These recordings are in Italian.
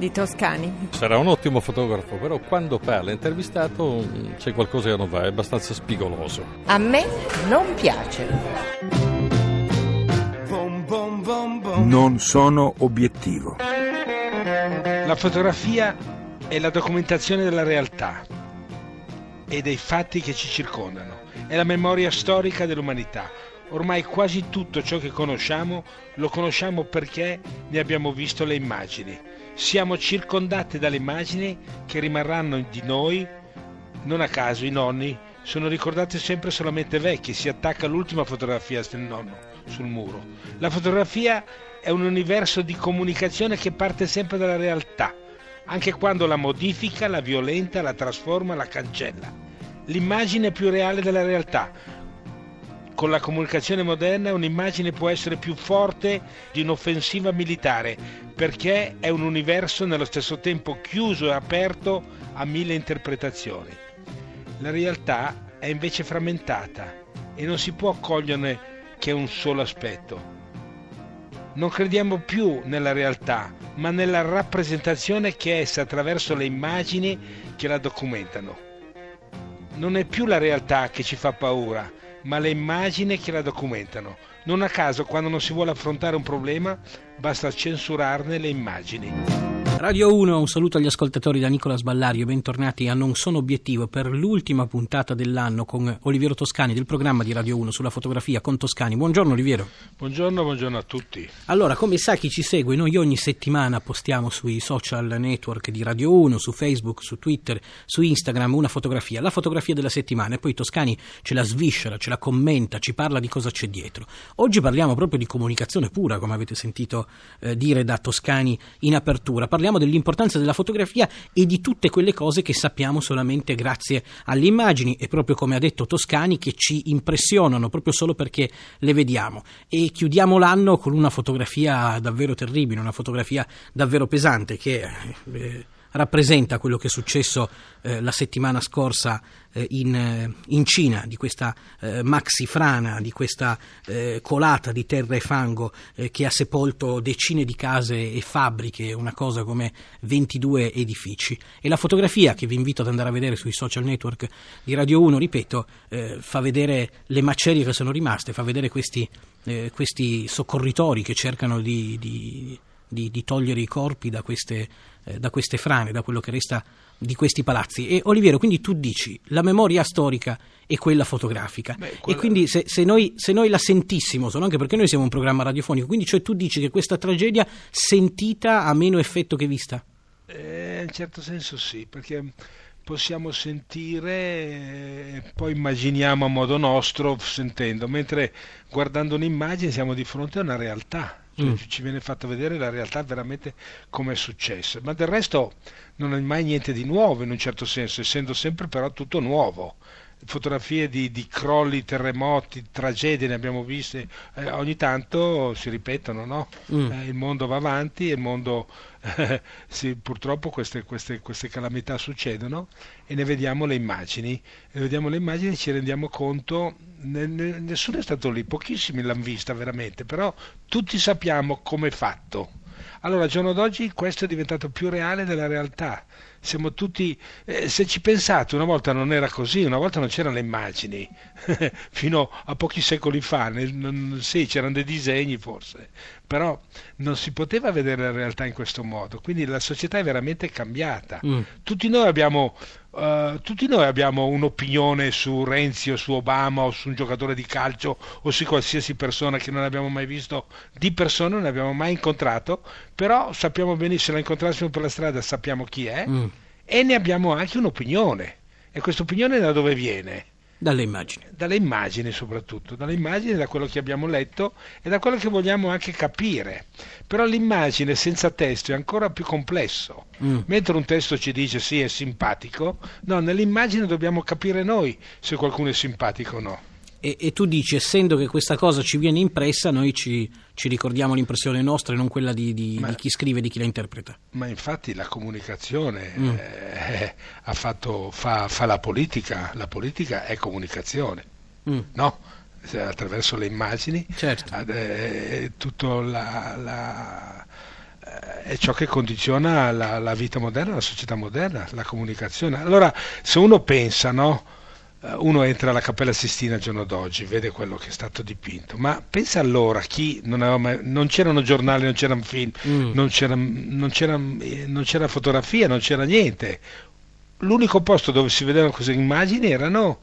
di Toscani. Sarà un ottimo fotografo, però quando parla intervistato mm, c'è qualcosa che non va, è abbastanza spigoloso. A me non piace. Non sono obiettivo. La fotografia è la documentazione della realtà e dei fatti che ci circondano. È la memoria storica dell'umanità. Ormai quasi tutto ciò che conosciamo lo conosciamo perché ne abbiamo visto le immagini siamo circondati dalle immagini che rimarranno di noi, non a caso i nonni sono ricordati sempre solamente vecchi, si attacca l'ultima fotografia del nonno sul muro. La fotografia è un universo di comunicazione che parte sempre dalla realtà, anche quando la modifica, la violenta, la trasforma, la cancella. L'immagine più reale della realtà, con la comunicazione moderna un'immagine può essere più forte di un'offensiva militare perché è un universo nello stesso tempo chiuso e aperto a mille interpretazioni. La realtà è invece frammentata e non si può coglierne che un solo aspetto. Non crediamo più nella realtà, ma nella rappresentazione che essa attraverso le immagini che la documentano. Non è più la realtà che ci fa paura, ma le immagini che la documentano. Non a caso, quando non si vuole affrontare un problema, basta censurarne le immagini. Radio 1, un saluto agli ascoltatori da Nicola Sballario, bentornati a Non Sono Obiettivo per l'ultima puntata dell'anno con Oliviero Toscani del programma di Radio 1 sulla fotografia con Toscani. Buongiorno Oliviero. Buongiorno, buongiorno a tutti. Allora, come sa chi ci segue, noi ogni settimana postiamo sui social network di Radio 1, su Facebook, su Twitter, su Instagram una fotografia, la fotografia della settimana e poi Toscani ce la sviscera, ce la commenta, ci parla di cosa c'è dietro. Oggi parliamo proprio di comunicazione pura, come avete sentito eh, dire da Toscani in apertura. Parliamo parliamo dell'importanza della fotografia e di tutte quelle cose che sappiamo solamente grazie alle immagini e proprio come ha detto Toscani che ci impressionano proprio solo perché le vediamo. E chiudiamo l'anno con una fotografia davvero terribile, una fotografia davvero pesante che... Eh, rappresenta quello che è successo eh, la settimana scorsa eh, in, eh, in, Cina, di questa eh, maxi frana, di questa eh, colata di terra e fango eh, che ha sepolto decine di case e fabbriche, una cosa come 22 edifici. E la fotografia che vi invito ad andare a vedere sui social network di Radio 1, ripeto, fa vedere le macerie che sono rimaste, fa vedere questi, questi soccorritori che cercano di, di di, di togliere i corpi da queste, eh, da queste frane, da quello che resta di questi palazzi. E Oliviero, quindi tu dici la memoria storica e quella fotografica. Beh, quella... E quindi se, se, noi, se, noi, la sentissimo, sono anche perché noi siamo un programma radiofonico, quindi cioè tu dici che questa tragedia sentita ha meno effetto che vista? Eh, in certo senso sì, perché possiamo sentire e poi immaginiamo a modo nostro sentendo, mentre guardando un'immagine siamo di fronte a una realtà cioè, mm. ci viene fatto vedere la realtà veramente come è successo. Ma del resto non è mai niente di nuovo in un certo senso, essendo sempre però tutto nuovo. Fotografie di, di crolli, terremoti, tragedie ne abbiamo viste, eh, ogni tanto si ripetono, no? Mm. Eh, il mondo va avanti, il mondo eh, sì, purtroppo queste, queste, queste, calamità succedono e ne vediamo le immagini, ne vediamo le immagini e ci rendiamo conto nessuno è stato lì, pochissimi l'hanno vista veramente, però tutti sappiamo come è fatto. Allora, al giorno d'oggi questo è diventato più reale della realtà. Siamo tutti, eh, se ci pensate, una volta non era così, una volta non c'erano le immagini, fino a pochi secoli fa, nel, non, sì, c'erano dei disegni forse, però non si poteva vedere la realtà in questo modo, quindi la società è veramente cambiata. Mm. Tutti noi abbiamo Uh, tutti noi abbiamo un'opinione su Renzi o su Obama o su un giocatore di calcio o su qualsiasi persona che non abbiamo mai visto di persona, non abbiamo mai incontrato, però sappiamo benissimo, se la incontrassimo per la strada sappiamo chi è mm. E ne abbiamo anche un'opinione. E questa opinione da dove viene? Dalle immagini. Dalle immagini soprattutto, dalle immagini, da quello che abbiamo letto e da quello che vogliamo anche capire. Però l'immagine senza testo è ancora più complesso. Mm. Mentre un testo ci dice sì è simpatico, no, nell'immagine dobbiamo capire noi se qualcuno è simpatico o no. E, e, tu dici, essendo che questa cosa ci viene impressa, noi ci, ci ricordiamo l'impressione nostra e non quella di, di, ma, di, chi scrive di chi la interpreta. Ma infatti la comunicazione mm. eh, fatto, fa, fa, la politica, la politica è comunicazione, mm. no? attraverso le immagini, certo. è, tutto la, la, è ciò che condiziona la, la, vita moderna, la società moderna, la comunicazione. Allora, se uno pensa, no? Eh, uno entra alla Cappella Sistina il giorno d'oggi, vede quello che è stato dipinto, ma pensa allora chi non, mai, non c'erano giornali, non c'erano film, mm. non, c'era, non, c'era, non c'era fotografia, non c'era niente. L'unico posto dove si vedevano queste immagini erano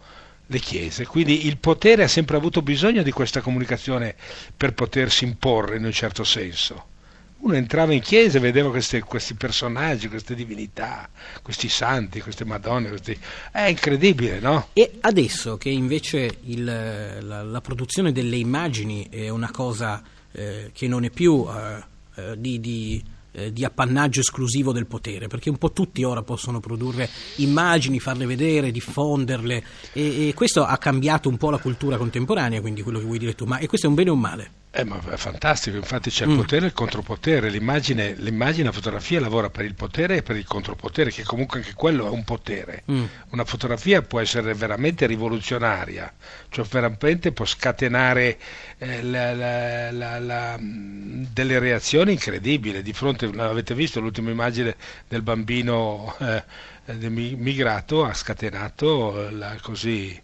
le chiese, quindi il potere ha sempre avuto bisogno di questa comunicazione per potersi imporre in un certo senso uno entrava in chiesa e vedeva queste, questi personaggi, queste divinità, questi santi, queste madonne, questi... è incredibile, no? E adesso che invece il, la, la, produzione delle immagini è una cosa eh, che non è più eh, eh di, di eh, di appannaggio esclusivo del potere, perché un po' tutti ora possono produrre immagini, farle vedere, diffonderle e, e questo ha cambiato un po' la cultura contemporanea, quindi quello che vuoi dire tu, ma e questo è un bene o un male? Eh, ma è fantastico, infatti c'è il mm. potere e il contropotere, l'immagine, l'immagine, la fotografia lavora per il potere e per il contropotere, che comunque anche quello è un potere. Mm. Una fotografia può essere veramente rivoluzionaria, cioè veramente può scatenare eh, la, la, la, delle reazioni incredibili. Di fronte, avete visto l'ultima immagine del bambino eh, migrato, ha scatenato la, così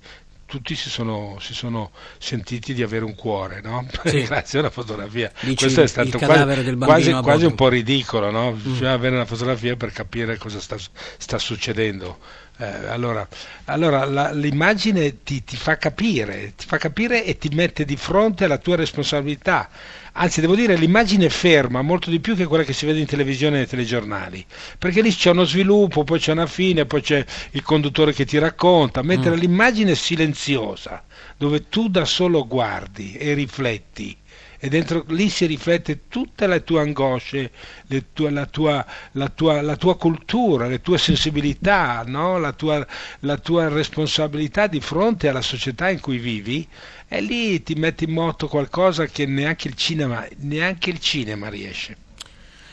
tutti si sono, si sono, sentiti di avere un cuore, no? Sì. grazie alla fotografia. Dici Questo è stato quasi, quasi, quasi, un po' ridicolo, no? Mm. Bisogna mm. avere una fotografia per capire cosa sta, sta succedendo. Eh, allora, allora la, l'immagine ti, ti, fa capire, ti fa capire e ti mette di fronte alla tua responsabilità anzi devo dire l'immagine ferma molto di più che quella che si vede in televisione e nei telegiornali, perché lì c'è uno sviluppo, poi c'è una fine, poi c'è il conduttore che ti racconta, mentre mm. l'immagine silenziosa, dove tu da solo guardi e rifletti, e dentro lì si riflette tutte le tue angosce, le tue, la, tua, la, tua, la, tua, cultura, le tue sensibilità, no? la, tua, la tua responsabilità di fronte alla società in cui vivi e lì ti metti in moto qualcosa che neanche il cinema, neanche il cinema riesce.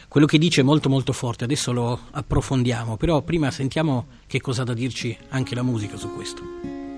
Quello che dice è molto molto forte, adesso lo approfondiamo, però prima sentiamo che cosa ha da dirci anche la musica su questo.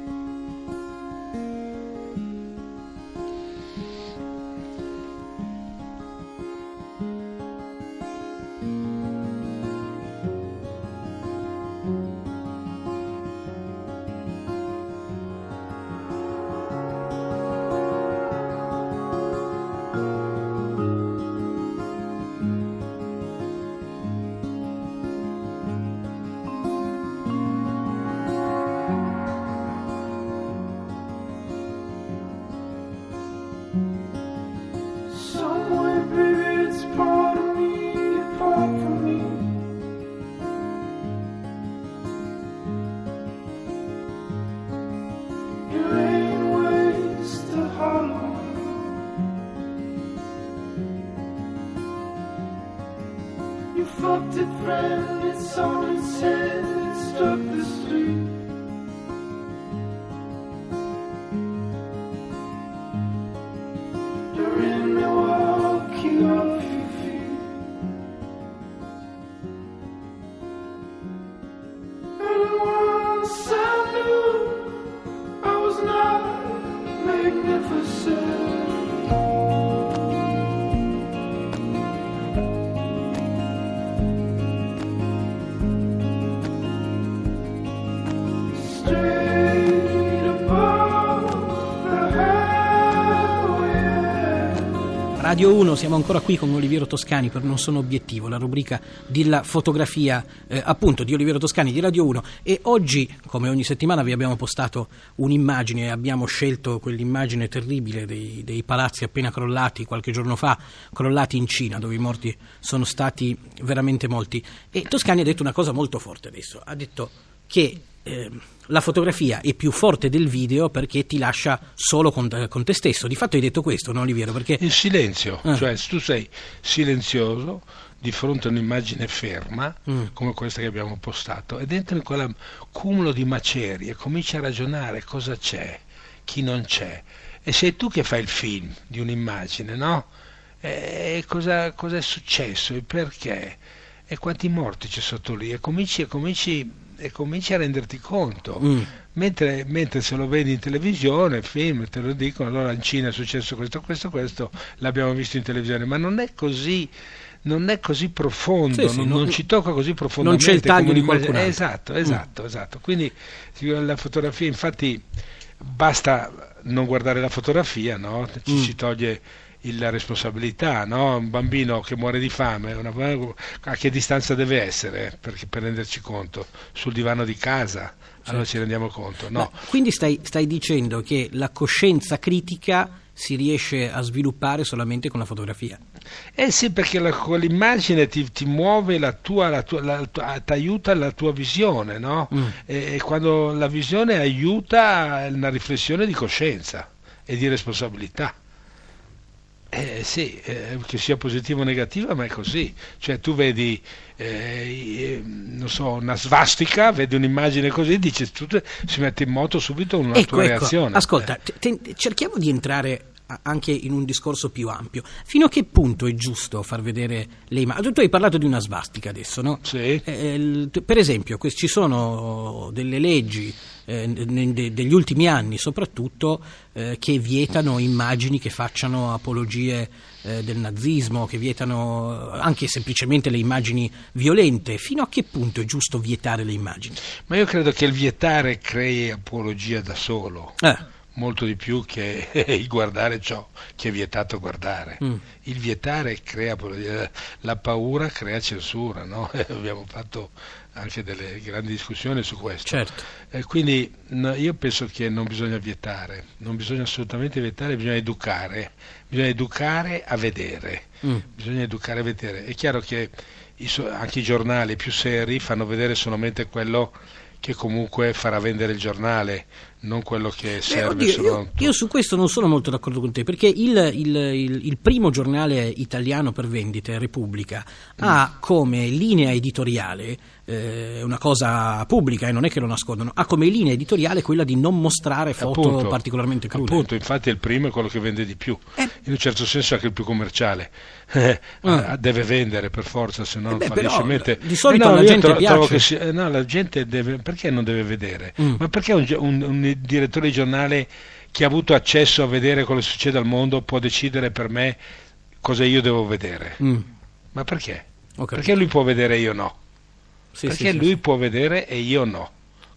Radio 1, siamo ancora qui con Oliviero Toscani per Non sono obiettivo, la rubrica della fotografia eh, appunto di Oliviero Toscani di Radio 1 e oggi, come ogni settimana, vi abbiamo postato un'immagine abbiamo scelto quell'immagine terribile dei, dei, palazzi appena crollati qualche giorno fa, crollati in Cina, dove i morti sono stati veramente molti. E Toscani ha detto una cosa molto forte adesso, ha detto che eh, la fotografia è più forte del video perché ti lascia solo con, con te stesso. Di fatto hai detto questo, no Oliviero? Perché... Il silenzio, ah. cioè se tu sei silenzioso di fronte a un'immagine ferma mm. come questa che abbiamo postato ed entri in quel cumulo di macerie, cominci a ragionare cosa c'è, chi non c'è. E sei tu che fai il film di un'immagine, no? E cosa, cosa è successo e perché? E quanti morti c'è sotto lì? E cominci, e cominci, e cominci a renderti conto. Mm. Mentre, mentre, se lo vedi in televisione, film, te lo dicono, allora in Cina è successo questo, questo, questo, l'abbiamo visto in televisione, ma non è così, non è così profondo, sì, sì, non, non, ci tocca così profondamente. Non c'è il taglio di qualcun altro. Esatto, esatto, mm. esatto. Quindi la fotografia, infatti, basta non guardare la fotografia, no? ci Mm. si toglie la responsabilità, no? un bambino che muore di fame, una, a che distanza deve essere per, per renderci conto? Sul divano di casa, allora ci rendiamo conto. No. Ma quindi stai, stai dicendo che la coscienza critica si riesce a sviluppare solamente con la fotografia? Eh sì, perché la, quell'immagine ti, ti muove la tua, la tua, la, ti aiuta la tua visione, no? Mm. E, e quando la visione aiuta una riflessione di coscienza e di responsabilità. Eh, sì, eh, che sia positiva o negativa, ma è così. Cioè tu vedi, eh, non so, una svastica, vedi un'immagine così, dici, tutto, si mette in moto subito una ecco, tua ecco. reazione. Ascolta, te, cerchiamo di entrare anche in un discorso più ampio. Fino a che punto è giusto far vedere le immagini? Tu hai parlato di una svastica adesso, no? Sì. Eh, per esempio, ci sono delle leggi eh, degli ultimi anni soprattutto eh, che vietano immagini che facciano apologie eh, del nazismo, che vietano anche semplicemente le immagini violente. Fino a che punto è giusto vietare le immagini? Ma io credo che il vietare crei apologia da solo. Eh molto di più che il guardare ciò che è vietato guardare. Mm. Il vietare crea la paura crea censura, no? abbiamo fatto anche delle grandi discussioni su questo. Certo. Eh, quindi no, io penso che non bisogna vietare, non bisogna assolutamente vietare, bisogna educare, bisogna educare a vedere, mm. bisogna educare a vedere. È chiaro che i, anche i giornali più seri fanno vedere solamente quello che comunque farà vendere il giornale, non quello che serve Beh, oddio. Io, io, su questo non sono molto d'accordo con te, perché il, il, il, il primo giornale italiano per vendite, Repubblica, mm. ha come linea editoriale, eh, una cosa pubblica e non è che lo nascondono, ha come linea editoriale quella di non mostrare foto appunto, particolarmente crude. Appunto, infatti il primo è quello che vende di più, eh. in un certo senso anche il più commerciale. ah. deve vendere per forza, se no eh beh, però, Di solito eh no, la gente tro- piace. Si, eh, no, la gente deve, perché non deve vedere? Mm. Ma perché un, un, un direttore di giornale che ha avuto accesso a vedere cosa succede al mondo può decidere per me cosa io devo vedere? Mm. Ma perché? Okay. Perché lui può vedere e io no? Sì, perché sì, lui sì. può vedere e io no?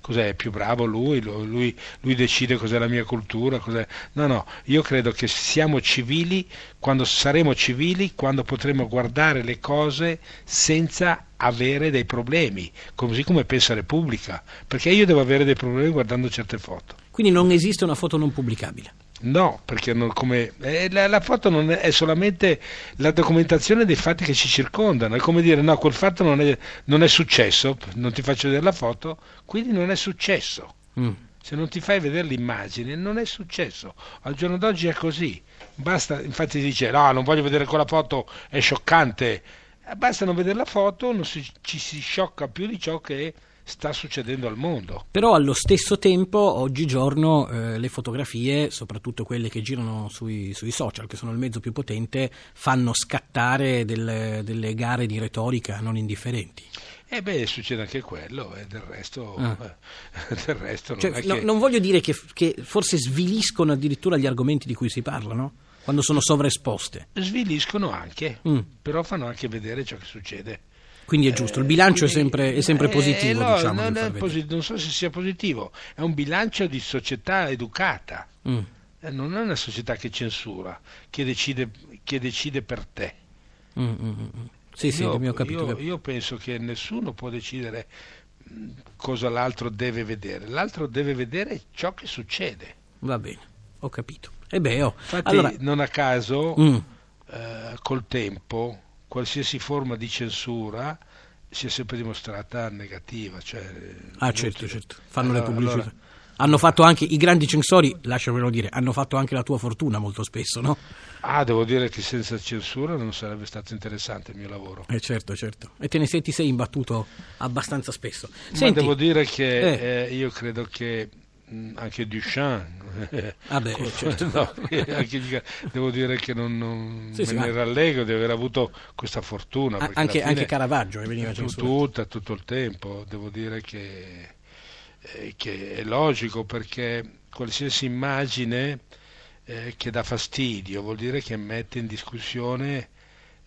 Cos'è? È più bravo lui? Lui, lui decide cos'è la mia cultura? Cos'è... No, no, io credo che siamo civili quando saremo civili, quando potremo guardare le cose senza avere dei problemi, così come pensa Repubblica. Perché io devo avere dei problemi guardando certe foto. Quindi non esiste una foto non pubblicabile? No, perché non, come, eh, la, la, foto non è, è, solamente la documentazione dei fatti che ci circondano, è come dire no, quel fatto non è, non è successo, non ti faccio vedere la foto, quindi non è successo. Mm. Se non ti fai vedere l'immagine non è successo. Al giorno d'oggi è così. Basta, infatti si dice no, non voglio vedere quella foto, è scioccante. Basta non vedere la foto, non si, ci si sciocca più di ciò che sta succedendo al mondo. Però allo stesso tempo, oggigiorno, eh, le fotografie, soprattutto quelle che girano sui, sui, social, che sono il mezzo più potente, fanno scattare delle, delle gare di retorica non indifferenti. Eh beh, succede anche quello, e del resto, Ah. eh, del resto non Cioè, è no- che... non voglio dire che, che forse sviliscono addirittura gli argomenti di cui si parla, no? Quando sono sovraesposte. Sviliscono anche, Mm. però fanno anche vedere ciò che succede. Quindi è giusto, il bilancio è Quindi- sempre, è sempre eh, positivo, no, diciamo. non, è posi- non so se sia positivo, è un bilancio di società educata, Mm. Eh, non è una società che censura, che decide, che decide per te. Mm, mm, mm, mm. Sì, sì, io, capito. io- io penso che nessuno può decidere mh, cosa l'altro deve vedere, l'altro deve vedere ciò che succede. Va bene, ho capito. E beh, oh. Infatti, allora, non a caso, mm, eh, col tempo, qualsiasi forma di censura si è sempre dimostrata negativa. Cioè, ah, inutile. certo, certo, fanno le Allora- pubblicità. allora- Hanno fatto anche i grandi censori, lasciamelo dire, hanno fatto anche la tua fortuna molto spesso, no? ah, devo dire che senza censura non sarebbe stato interessante il mio lavoro. Eh certo, certo. E te ne sei, ti sei imbattuto abbastanza spesso. Ma Senti, devo dire che eh. eh, io credo che anche Duchamp. Ah beh, certo. No, anche, devo dire che non, non Sì, me sì, ne ma- rallegro di aver avuto questa fortuna. Perché anche, anche Caravaggio che veniva tu- censurato. tutta, tutto il tempo, devo dire che, eh, che è logico perché qualsiasi immagine eh, che dà fastidio vuol dire che mette in discussione,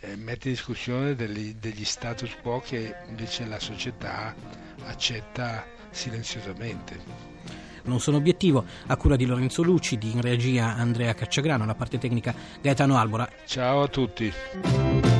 eh, mette in discussione degli, degli status quo che invece la società accetta silenziosamente. Non sono obiettivo, a cura di Lorenzo Lucidi, in regia Andrea Cacciagrano, la parte tecnica Gaetano Albora. Ciao a tutti.